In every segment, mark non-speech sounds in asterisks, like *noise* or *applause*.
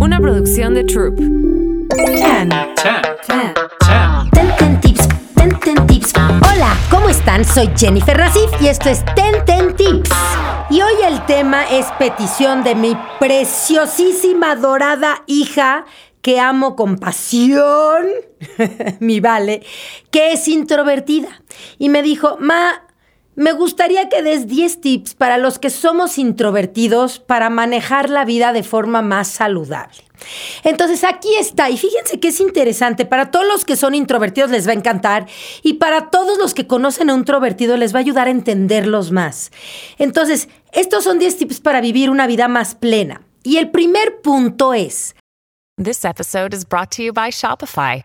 Una producción de Troop. Ten. Ten. Ten. Ten. Ten Ten Tips. Ten Ten Tips. Hola, ¿cómo están? Soy Jennifer Nasif y esto es Ten Ten Tips. Y hoy el tema es petición de mi preciosísima dorada hija que amo con pasión, *laughs* mi vale, que es introvertida. Y me dijo, Ma, me gustaría que des 10 tips para los que somos introvertidos para manejar la vida de forma más saludable. Entonces aquí está, y fíjense que es interesante, para todos los que son introvertidos les va a encantar, y para todos los que conocen a un introvertido les va a ayudar a entenderlos más. Entonces, estos son 10 tips para vivir una vida más plena. Y el primer punto es, This episode is brought to you by Shopify.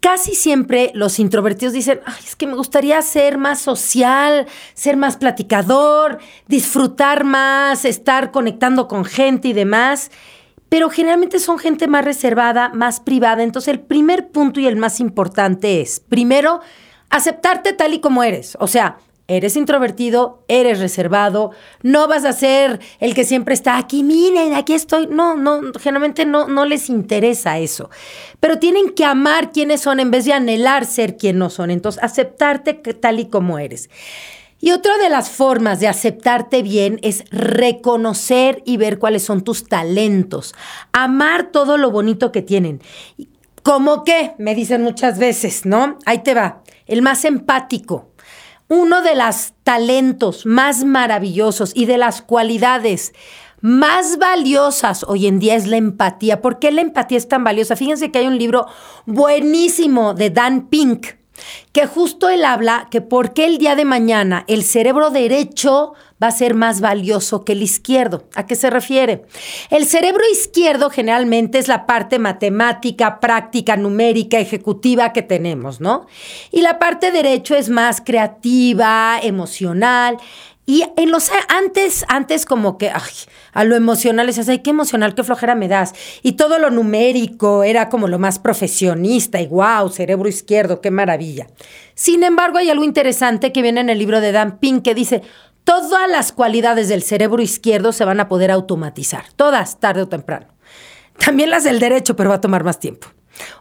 Casi siempre los introvertidos dicen, Ay, es que me gustaría ser más social, ser más platicador, disfrutar más, estar conectando con gente y demás. Pero generalmente son gente más reservada, más privada. Entonces el primer punto y el más importante es, primero, aceptarte tal y como eres. O sea, eres introvertido, eres reservado, no vas a ser el que siempre está aquí, miren, aquí estoy. No, no, generalmente no, no les interesa eso. Pero tienen que amar quiénes son en vez de anhelar ser quien no son. Entonces, aceptarte tal y como eres. Y otra de las formas de aceptarte bien es reconocer y ver cuáles son tus talentos, amar todo lo bonito que tienen. ¿Cómo qué? Me dicen muchas veces, ¿no? Ahí te va. El más empático. Uno de los talentos más maravillosos y de las cualidades más valiosas hoy en día es la empatía. ¿Por qué la empatía es tan valiosa? Fíjense que hay un libro buenísimo de Dan Pink que justo él habla que por qué el día de mañana el cerebro derecho va a ser más valioso que el izquierdo. ¿A qué se refiere? El cerebro izquierdo generalmente es la parte matemática, práctica, numérica, ejecutiva que tenemos, ¿no? Y la parte derecho es más creativa, emocional. Y en los antes, antes como que ay, a lo emocional decías, ay, qué emocional, qué flojera me das. Y todo lo numérico era como lo más profesionista y wow, cerebro izquierdo, qué maravilla. Sin embargo, hay algo interesante que viene en el libro de Dan Pink que dice, todas las cualidades del cerebro izquierdo se van a poder automatizar, todas, tarde o temprano. También las del derecho, pero va a tomar más tiempo.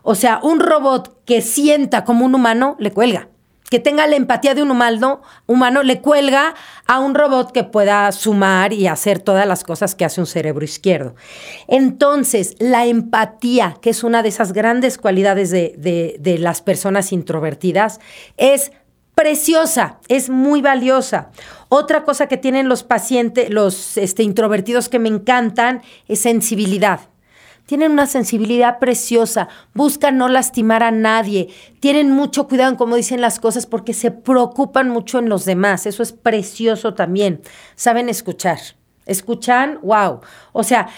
O sea, un robot que sienta como un humano le cuelga que tenga la empatía de un humano, humano le cuelga a un robot que pueda sumar y hacer todas las cosas que hace un cerebro izquierdo. Entonces, la empatía, que es una de esas grandes cualidades de, de las personas introvertidas, es preciosa, es muy valiosa. Otra cosa que tienen los pacientes, los este, introvertidos que me encantan, es sensibilidad tienen una sensibilidad preciosa, buscan no lastimar a nadie, tienen mucho cuidado en cómo dicen las cosas porque se preocupan mucho en los demás, eso es precioso también, saben escuchar. Escuchan, wow. O sea,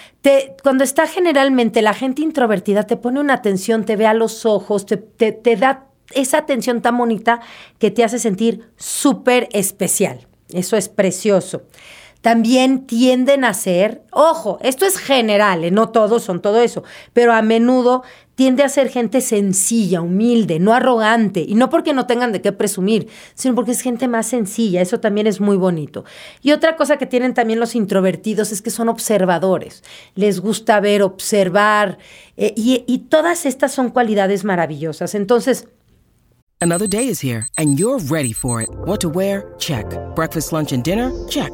cuando está generalmente la gente introvertida, te pone una atención, te ve a los ojos, te, te da esa atención tan bonita que te hace sentir súper especial. Eso es precioso también tienden a ser, ojo, esto es general, ¿eh? no todos son todo eso, pero a menudo tiende a ser gente sencilla, humilde, no arrogante, y no porque no tengan de qué presumir, sino porque es gente más sencilla, eso también es muy bonito. Y otra cosa que tienen también los introvertidos es que son observadores, les gusta ver, observar, eh, y, y todas estas son cualidades maravillosas. Entonces, Another day is here, and you're ready for it. What to wear? Check. Breakfast, lunch, and dinner? Check.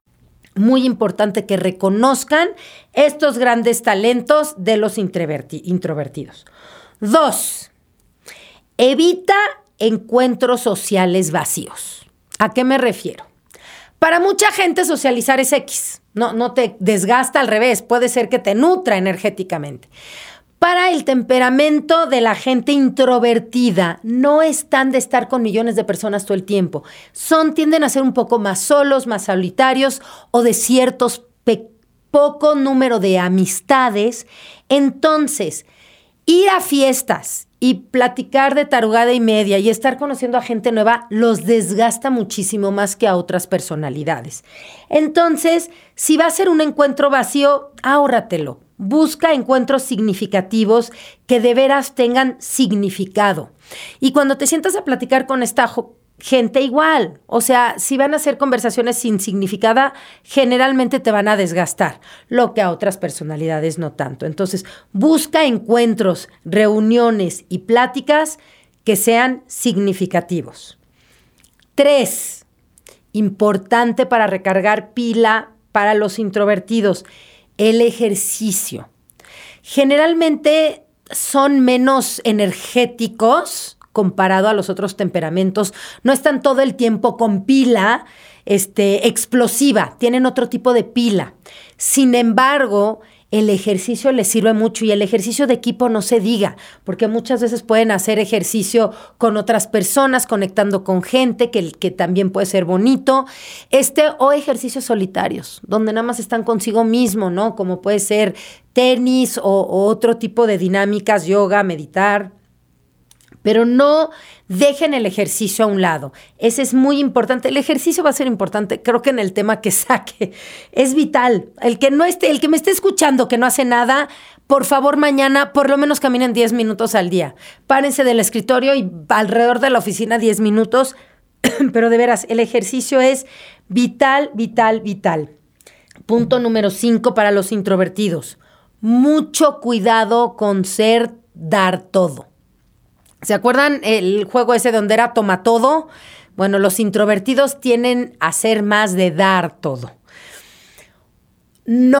Muy importante que reconozcan estos grandes talentos de los introvertidos. Dos, evita encuentros sociales vacíos. ¿A qué me refiero? Para mucha gente socializar es X, no, no te desgasta al revés, puede ser que te nutra energéticamente. Para el temperamento de la gente introvertida, no están de estar con millones de personas todo el tiempo. Son, tienden a ser un poco más solos, más solitarios o de ciertos poco número de amistades. Entonces, ir a fiestas y platicar de tarugada y media y estar conociendo a gente nueva los desgasta muchísimo más que a otras personalidades. Entonces, si va a ser un encuentro vacío, ahórratelo Busca encuentros significativos que de veras tengan significado. Y cuando te sientas a platicar con esta gente igual, o sea, si van a ser conversaciones sin significada, generalmente te van a desgastar, lo que a otras personalidades no tanto. Entonces, busca encuentros, reuniones y pláticas que sean significativos. Tres, importante para recargar pila para los introvertidos el ejercicio. Generalmente son menos energéticos comparado a los otros temperamentos, no están todo el tiempo con pila este, explosiva, tienen otro tipo de pila. Sin embargo, el ejercicio les sirve mucho y el ejercicio de equipo no se diga, porque muchas veces pueden hacer ejercicio con otras personas, conectando con gente, que, que también puede ser bonito, este, o ejercicios solitarios, donde nada más están consigo mismo, ¿no? Como puede ser tenis o otro tipo de dinámicas, yoga, meditar pero no dejen el ejercicio a un lado. Ese es muy importante. El ejercicio va a ser importante, creo que en el tema que *laughs* saque es vital. El que no esté, el que me esté escuchando que no hace nada, por favor mañana por lo menos caminen 10 minutos al día. Párense del escritorio y alrededor de la oficina 10 minutos, *clears throat* pero de veras, el ejercicio es vital, vital, vital. Punto número 5 para los introvertidos. Mucho cuidado con ser dar todo. ¿Se acuerdan el juego ese donde era toma todo? Bueno, los introvertidos tienen a ser más de dar todo. No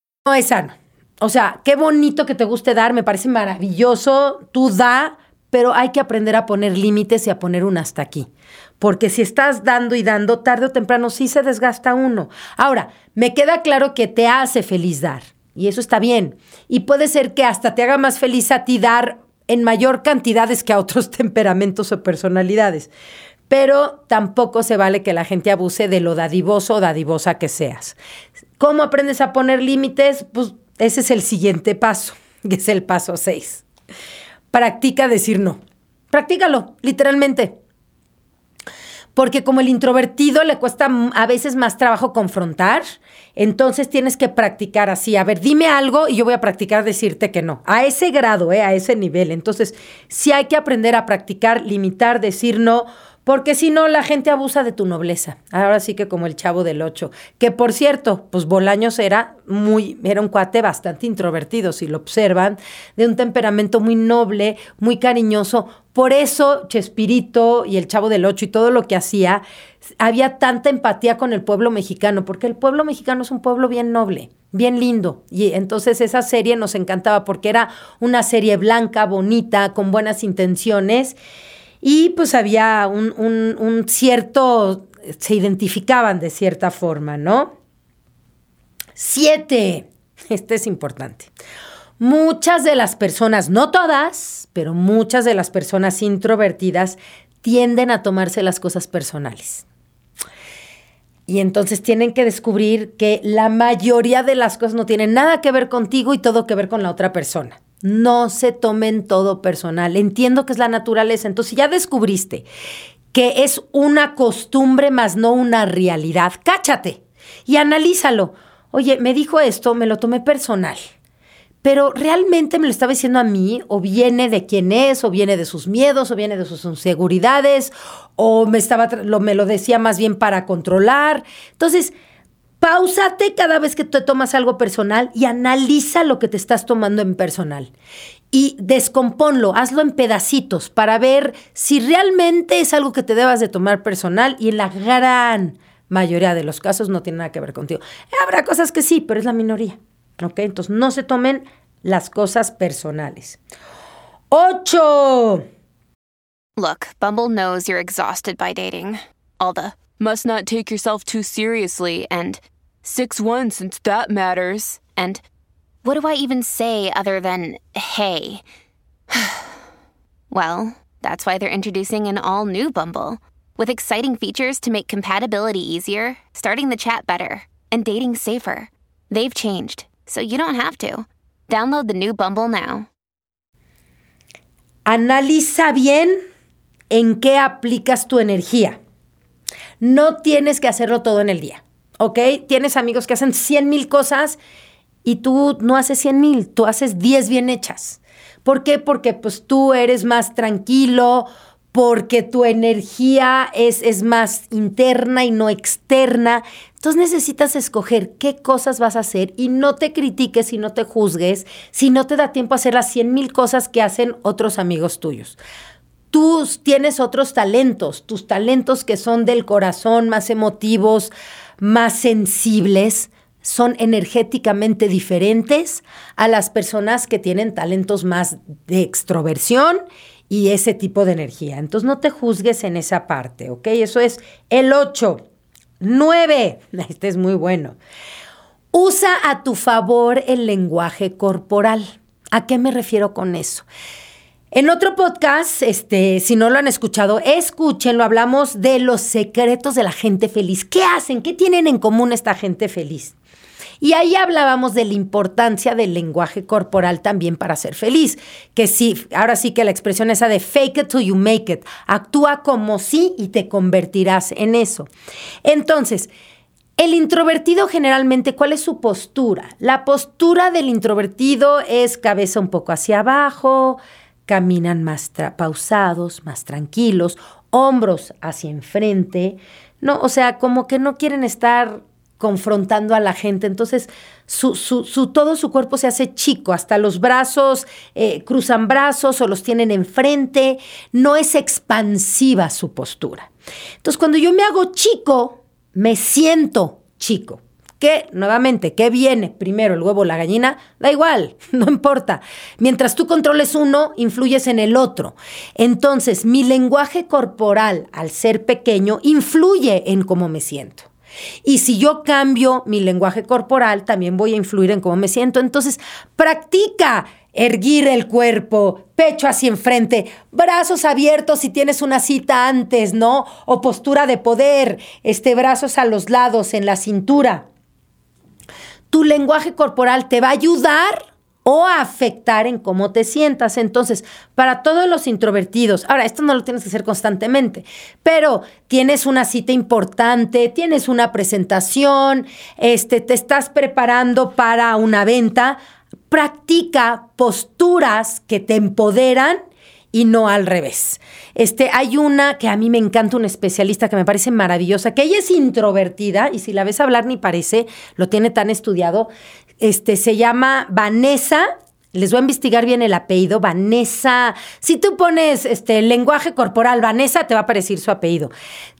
No es sano. O sea, qué bonito que te guste dar, me parece maravilloso, tú da, pero hay que aprender a poner límites y a poner un hasta aquí. Porque si estás dando y dando, tarde o temprano sí se desgasta uno. Ahora, me queda claro que te hace feliz dar, y eso está bien. Y puede ser que hasta te haga más feliz a ti dar en mayor cantidades que a otros *laughs* temperamentos o personalidades. Pero tampoco se vale que la gente abuse de lo dadivoso o dadivosa que seas. ¿Cómo aprendes a poner límites? Pues ese es el siguiente paso, *laughs* que es el paso 6. Practica decir no. Practícalo, literalmente. Porque como el introvertido le cuesta a veces más trabajo confrontar, entonces tienes que practicar así. A ver, dime algo y yo voy a practicar decirte que no. A ese grado, ¿eh? a ese nivel. Entonces, sí hay que aprender a practicar, limitar, decir no porque si no la gente abusa de tu nobleza. Ahora sí que como el chavo del ocho, que por cierto, pues Bolaños era muy, era un cuate bastante introvertido, si lo observan, de un temperamento muy noble, muy cariñoso. Por eso Chespirito y el chavo del ocho y todo lo que hacía, había tanta empatía con el pueblo mexicano, porque el pueblo mexicano es un pueblo bien noble bien lindo. Y entonces esa serie nos encantaba porque era una serie blanca, bonita, con buenas intenciones y pues había un, cierto, se identificaban de cierta forma, ¿no? Siete, *laughs* este es importante. Muchas de las personas, no todas, pero muchas de las personas introvertidas tienden a tomarse las cosas personales. Y entonces tienen que descubrir que la mayoría de las cosas no tienen nada que ver contigo y todo que ver con la otra persona. No se tomen todo personal. Entiendo que es la naturaleza. Entonces, ya descubriste que es una costumbre más no una realidad, cáchate y analízalo. Oye, me dijo esto, me lo tomé personal. pero realmente me lo estaba diciendo a mí, o viene de quién es, o viene de sus miedos, o viene de sus inseguridades, o me, estaba, lo, me lo decía más bien para controlar. Entonces, Pausate cada vez que te tomas algo personal y analiza lo que te estás tomando en personal. Y descomponlo, hazlo en pedacitos para ver si realmente es algo que te debas de tomar personal y en la gran mayoría de los casos no tiene nada que ver contigo. Habrá cosas que sí, pero es la minoría. ¿Ok? Entonces no se tomen las cosas personales. ¡Ocho! Look, Bumble knows you're exhausted by dating. All the must not take yourself too seriously and 6 1 since that matters. And what do I even say other than hey? *sighs* well, that's why they're introducing an all new Bumble with exciting features to make compatibility easier, starting the chat better, and dating safer. They've changed, so you don't have to. Download the new Bumble now. Analiza bien en qué aplicas tu energía. No tienes que hacerlo todo en el día. ¿Ok? Tienes amigos que hacen 100 mil cosas y tú no haces 100 mil, tú haces 10 bien hechas. ¿Por qué? Porque pues tú eres más tranquilo, porque tu energía es, es más interna y no externa. Entonces necesitas escoger qué cosas vas a hacer y no te critiques y no te juzgues si no te da tiempo a hacer las 100 mil cosas que hacen otros amigos tuyos tú tienes otros talentos, tus talentos que son del corazón, más emotivos, más sensibles, son energéticamente diferentes a las personas que tienen talentos más de extroversión y ese tipo de energía. Entonces no te juzgues en esa parte, ¿ok? Eso es el 8. 9. *laughs* Este es muy bueno. Usa a tu favor el lenguaje corporal. ¿A qué me refiero con eso? En otro podcast, este, si no lo han escuchado, escúchenlo, hablamos de los secretos de la gente feliz. ¿Qué hacen? ¿Qué tienen en común esta gente feliz? Y ahí hablábamos de la importancia del lenguaje corporal también para ser feliz. Que sí, ahora sí que la expresión esa de fake it till you make it. Actúa como sí y te convertirás en eso. Entonces, el introvertido generalmente, ¿cuál es su postura? La postura del introvertido es cabeza un poco hacia abajo, caminan más pausados, más tranquilos, hombros hacia enfrente, no, o sea, como que no quieren estar confrontando a la gente. Entonces, su, su, todo su cuerpo se hace chico, hasta los brazos eh, cruzan brazos o los tienen enfrente. No es expansiva su postura. Entonces, cuando yo me hago chico, me siento chico. ¿Qué? Nuevamente, ¿qué viene? Primero, el huevo o la gallina, da igual, *laughs* no importa. Mientras tú controles uno, influyes en el otro. Entonces, mi lenguaje corporal, al ser pequeño, influye en cómo me siento. Y si yo cambio mi lenguaje corporal, también voy a influir en cómo me siento. Entonces, practica erguir el cuerpo, pecho hacia enfrente, brazos abiertos si tienes una cita antes, ¿no? O postura de poder, este brazos a los lados en la cintura tu lenguaje corporal te va a ayudar o a afectar en cómo te sientas. Entonces, para todos los introvertidos, ahora, esto no lo tienes que hacer constantemente, pero tienes una cita importante, tienes una presentación, este, te estás preparando para una venta, practica posturas que te empoderan y no al revés. Este, hay una que a mí me encanta, una especialista que me parece maravillosa, que ella es introvertida y si la ves hablar ni parece, lo tiene tan estudiado. Este, se llama Vanessa les voy a investigar bien el apellido, Vanessa. Si tú pones este lenguaje corporal, Vanessa, te va a aparecer su apellido.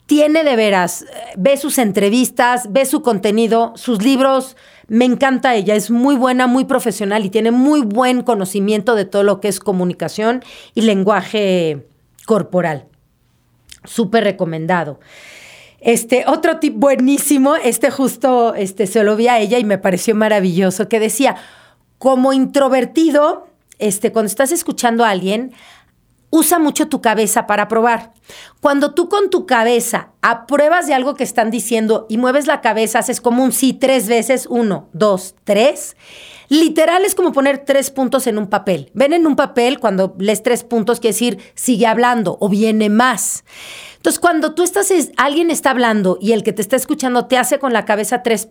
Tiene de veras, ve sus entrevistas, ve su contenido, sus libros, me encanta ella, es muy buena, muy profesional y tiene muy buen conocimiento de todo lo que es comunicación y lenguaje corporal. Súper recomendado. Este, otro tip buenísimo, este justo este, se lo vi a ella y me pareció maravilloso, que decía, como introvertido, este, cuando estás escuchando a alguien, usa mucho tu cabeza para probar. Cuando tú con tu cabeza apruebas de algo que están diciendo y mueves la cabeza, haces como un sí tres veces, uno, dos, tres. Literal es como poner tres puntos en un papel. Ven en un papel, cuando lees tres puntos, quiere decir sigue hablando o viene más. Entonces, cuando tú estás, alguien está hablando y el que te está escuchando te hace con la cabeza tres,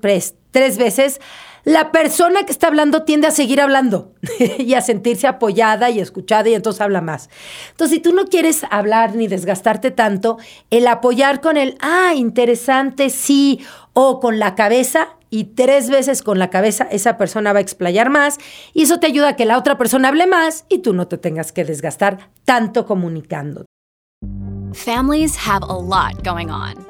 tres veces, la persona que está hablando tiende a seguir hablando *laughs* y a sentirse apoyada y escuchada y entonces habla más. Entonces, si tú no quieres hablar ni desgastarte tanto, el apoyar con el, ah, interesante, sí, o con la cabeza y tres veces con la cabeza esa persona va a explayar más y eso te ayuda a que la otra persona hable más y tú no te tengas que desgastar tanto comunicando. Families have a lot going on.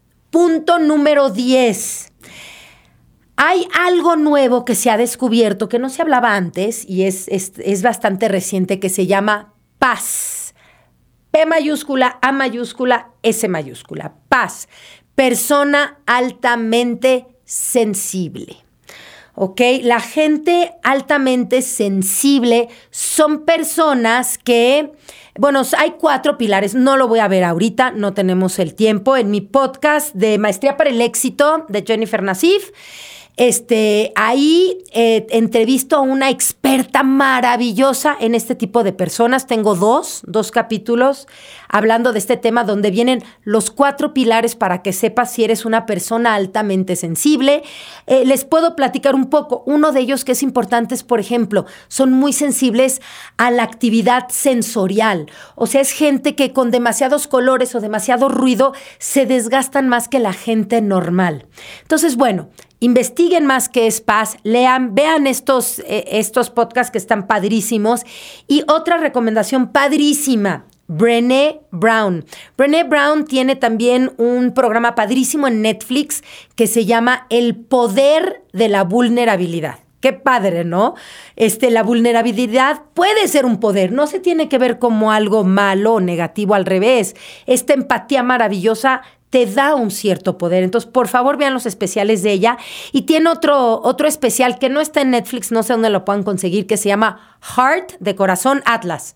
punto número 10. Hay algo nuevo que se ha descubierto que no se hablaba antes y es, es, es bastante reciente que se llama paz. P mayúscula, A mayúscula, S mayúscula. Paz. Persona altamente sensible. ¿ok? La gente altamente sensible son personas que, bueno, hay cuatro pilares, no lo voy a ver ahorita, no tenemos el tiempo. En mi podcast de Maestría para el Éxito de Jennifer Nassif, este, ahí eh, entrevisto a una experta maravillosa en este tipo de personas. Tengo dos, dos capítulos hablando de este tema donde vienen los cuatro pilares para que sepas si eres una persona altamente sensible. Eh, les puedo platicar un poco. Uno de ellos que es importante es, por ejemplo, son muy sensibles a la actividad sensorial. O sea, es gente que con demasiados colores o demasiado ruido se desgastan más que la gente normal. Entonces, bueno, investiguen más qué es paz, lean, vean estos, eh, estos podcasts que están padrísimos. Y otra recomendación padrísima, Brené Brown. Brené Brown tiene también un programa padrísimo en Netflix que se llama El poder de la vulnerabilidad. Qué padre, ¿no? Este, la vulnerabilidad puede ser un poder, no se tiene que ver como algo malo o negativo, al revés. Esta empatía maravillosa te da un cierto poder. Entonces, por favor, vean los especiales de ella. Y tiene otro, otro especial que no está en Netflix, no sé dónde lo puedan conseguir, que se llama Heart de Corazón Atlas.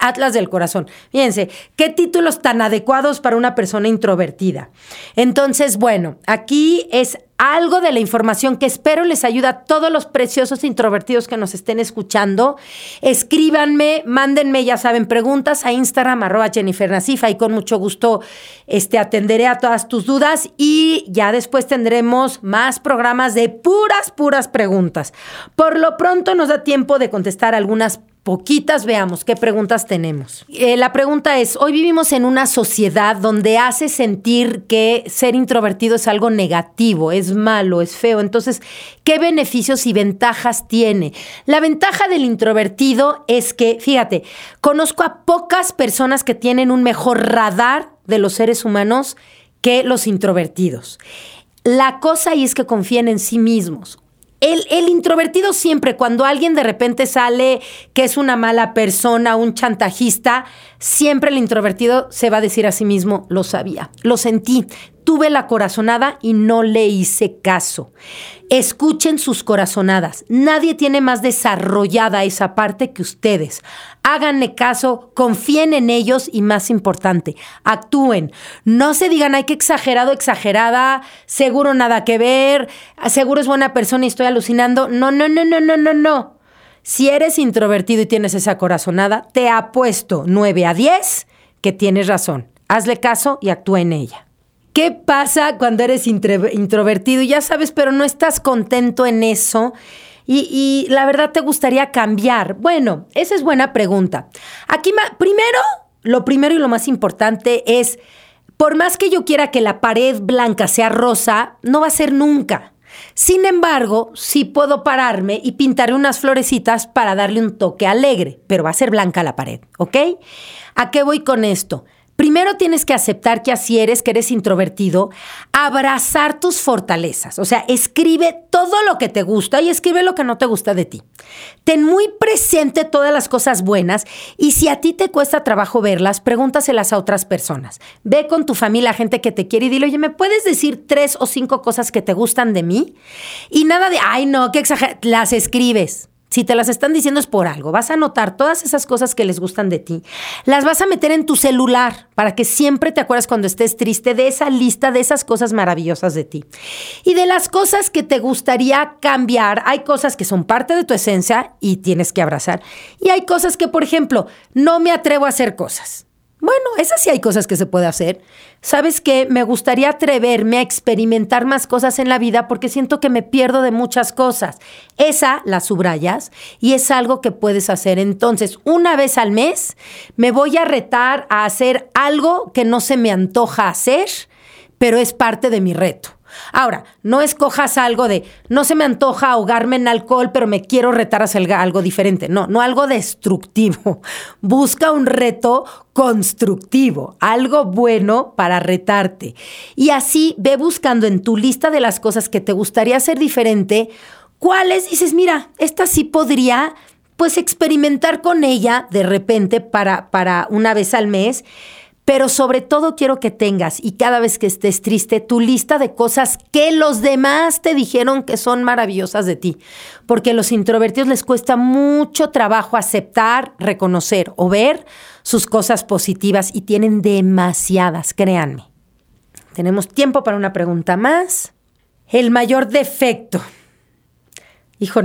Atlas del Corazón. Fíjense, qué títulos tan adecuados para una persona introvertida. Entonces, bueno, aquí es algo de la información que espero les ayude a todos los preciosos introvertidos que nos estén escuchando. Escríbanme, mándenme, ya saben, preguntas a Instagram, arroba Jennifer y con mucho gusto este, atenderé a todas tus dudas y ya después tendremos más programas de puras, puras preguntas. Por lo pronto nos da tiempo de contestar algunas poquitas, veamos qué preguntas tenemos. Eh, la pregunta es, hoy vivimos en una sociedad donde hace sentir que ser introvertido es algo negativo, es malo, es feo. Entonces, ¿qué beneficios y ventajas tiene? La ventaja del introvertido es que, fíjate, conozco a pocas personas que tienen un mejor radar de los seres humanos que los introvertidos. La cosa ahí es que confíen en sí mismos. El, introvertido siempre, cuando alguien de repente sale que es una mala persona, un chantajista, siempre el introvertido se va a decir a sí mismo, lo sabía, lo sentí, tuve la corazonada y no le hice caso. Escuchen sus corazonadas. Nadie tiene más desarrollada esa parte que ustedes. Háganle caso, confíen en ellos y más importante, actúen. No se digan, ay, qué exagerado, exagerada, seguro nada que ver, seguro es buena persona y estoy alucinando. No, no, no, no, no, no, no. Si eres introvertido y tienes esa corazonada, te apuesto 9 a 10 que tienes razón. Hazle caso y actúa en ella. ¿Qué pasa cuando eres introvertido? Ya sabes, pero no estás contento en eso. Y, la verdad te gustaría cambiar. Bueno, esa es buena pregunta. Aquí, primero, lo primero y lo más importante es, por más que yo quiera que la pared blanca sea rosa, no va a ser nunca. Sin embargo, sí puedo pararme y pintar unas florecitas para darle un toque alegre, pero va a ser blanca la pared, ¿ok? ¿A qué voy con esto? Primero tienes que aceptar que así eres, que eres introvertido, abrazar tus fortalezas, o sea, escribe todo lo que te gusta y escribe lo que no te gusta de ti. Ten muy presente todas las cosas buenas y si a ti te cuesta trabajo verlas, pregúntaselas a otras personas. Ve con tu familia, gente que te quiere y dile, oye, ¿me puedes decir tres o cinco cosas que te gustan de mí? Y nada de, ay, no, qué exagerado, las escribes. Si te las están diciendo es por algo. Vas a anotar todas esas cosas que les gustan de ti. Las vas a meter en tu celular para que siempre te acuerdes cuando estés triste de esa lista de esas cosas maravillosas de ti. Y de las cosas que te gustaría cambiar, hay cosas que son parte de tu esencia y tienes que abrazar. Y hay cosas que, por ejemplo, no me atrevo a hacer cosas. Bueno, esas sí hay cosas que se puede hacer. ¿Sabes qué? Me gustaría atreverme a experimentar más cosas en la vida porque siento que me pierdo de muchas cosas. Esa la subrayas y es algo que puedes hacer. Entonces, una vez al mes me voy a retar a hacer algo que no se me antoja hacer, pero es parte de mi reto. Ahora, no escojas algo de, no se me antoja ahogarme en alcohol, pero me quiero retar a hacer algo diferente. No, no algo destructivo. *laughs* Busca un reto constructivo, algo bueno para retarte. Y así ve buscando en tu lista de las cosas que te gustaría hacer diferente, cuáles dices, mira, esta sí podría pues experimentar con ella de repente para, para una vez al mes pero sobre todo quiero que tengas y cada vez que estés triste tu lista de cosas que los demás te dijeron que son maravillosas de ti, porque a los introvertidos les cuesta mucho trabajo aceptar, reconocer o ver sus cosas positivas y tienen demasiadas, créanme. Tenemos tiempo para una pregunta más. El mayor defecto hijo,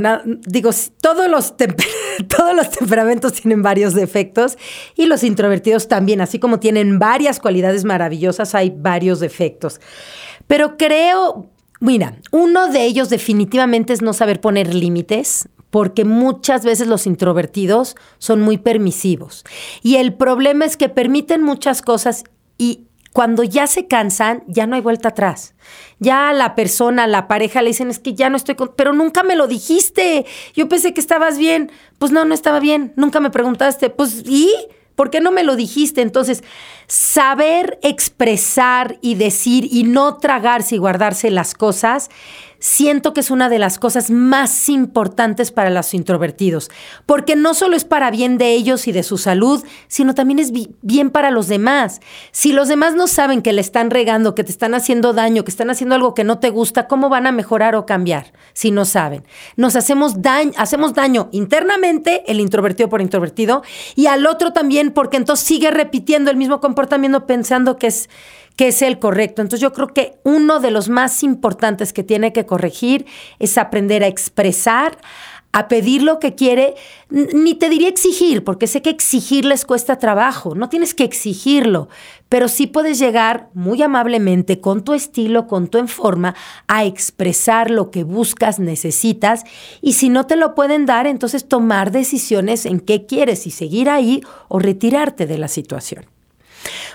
digo, todos los, *laughs* *laughs* todos los temperamentos tienen varios defectos y los introvertidos también, así como tienen varias cualidades maravillosas, hay varios defectos. Pero creo, mira, uno de ellos definitivamente es no saber poner límites, porque muchas veces los introvertidos son muy permisivos. Y el problema es que permiten muchas cosas y cuando ya se cansan, ya no hay vuelta atrás. Ya la persona, la pareja le dicen, es que ya no estoy con... Pero nunca me lo dijiste. Yo pensé que estabas bien. Pues no, no estaba bien. Nunca me preguntaste. Pues, ¿y? ¿Por qué no me lo dijiste? Entonces, saber expresar y decir y no tragarse y guardarse las cosas siento que es una de las cosas más importantes para los introvertidos, porque no solo es para bien de ellos y de su salud, sino también es bien para los demás. Si los demás no saben que le están regando, que te están haciendo daño, que están haciendo algo que no te gusta, ¿cómo van a mejorar o cambiar si no saben? Nos hacemos daño, hacemos daño internamente, el introvertido por introvertido, y al otro también, porque entonces sigue repitiendo el mismo comportamiento pensando que es que es el correcto. Entonces yo creo que uno de los más importantes que tiene que corregir es aprender a expresar, a pedir lo que quiere, ni te diría exigir, porque sé que exigir les cuesta trabajo, no tienes que exigirlo, pero sí puedes llegar muy amablemente con tu estilo, con tu forma, a expresar lo que buscas, necesitas, y si no te lo pueden dar, entonces tomar decisiones en qué quieres, si seguir ahí o retirarte de la situación.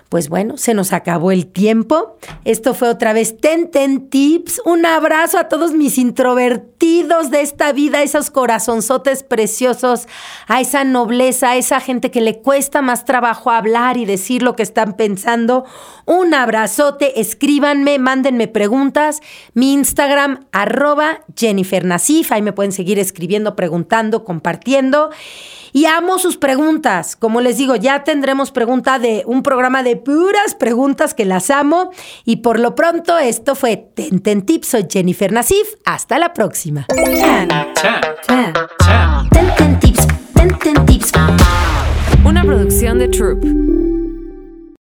Pues bueno, se nos acabó el tiempo. Esto fue otra vez Ten Ten Tips. Un abrazo a todos mis introvertidos de esta vida, esos corazonzotes preciosos, a esa nobleza, a esa gente que le cuesta más trabajo hablar y decir lo que están pensando. Un abrazote, escríbanme, mándenme preguntas. Mi Instagram, arroba Jennifer Nasif. Ahí me pueden seguir escribiendo, preguntando, compartiendo. Y amo sus preguntas. Como les digo, ya tendremos pregunta de un programa de puras preguntas que las amo. Y por lo pronto, esto fue Ten Tips. Soy Jennifer Nasif. Hasta la próxima. Ten, Tips. Una producción de Troop.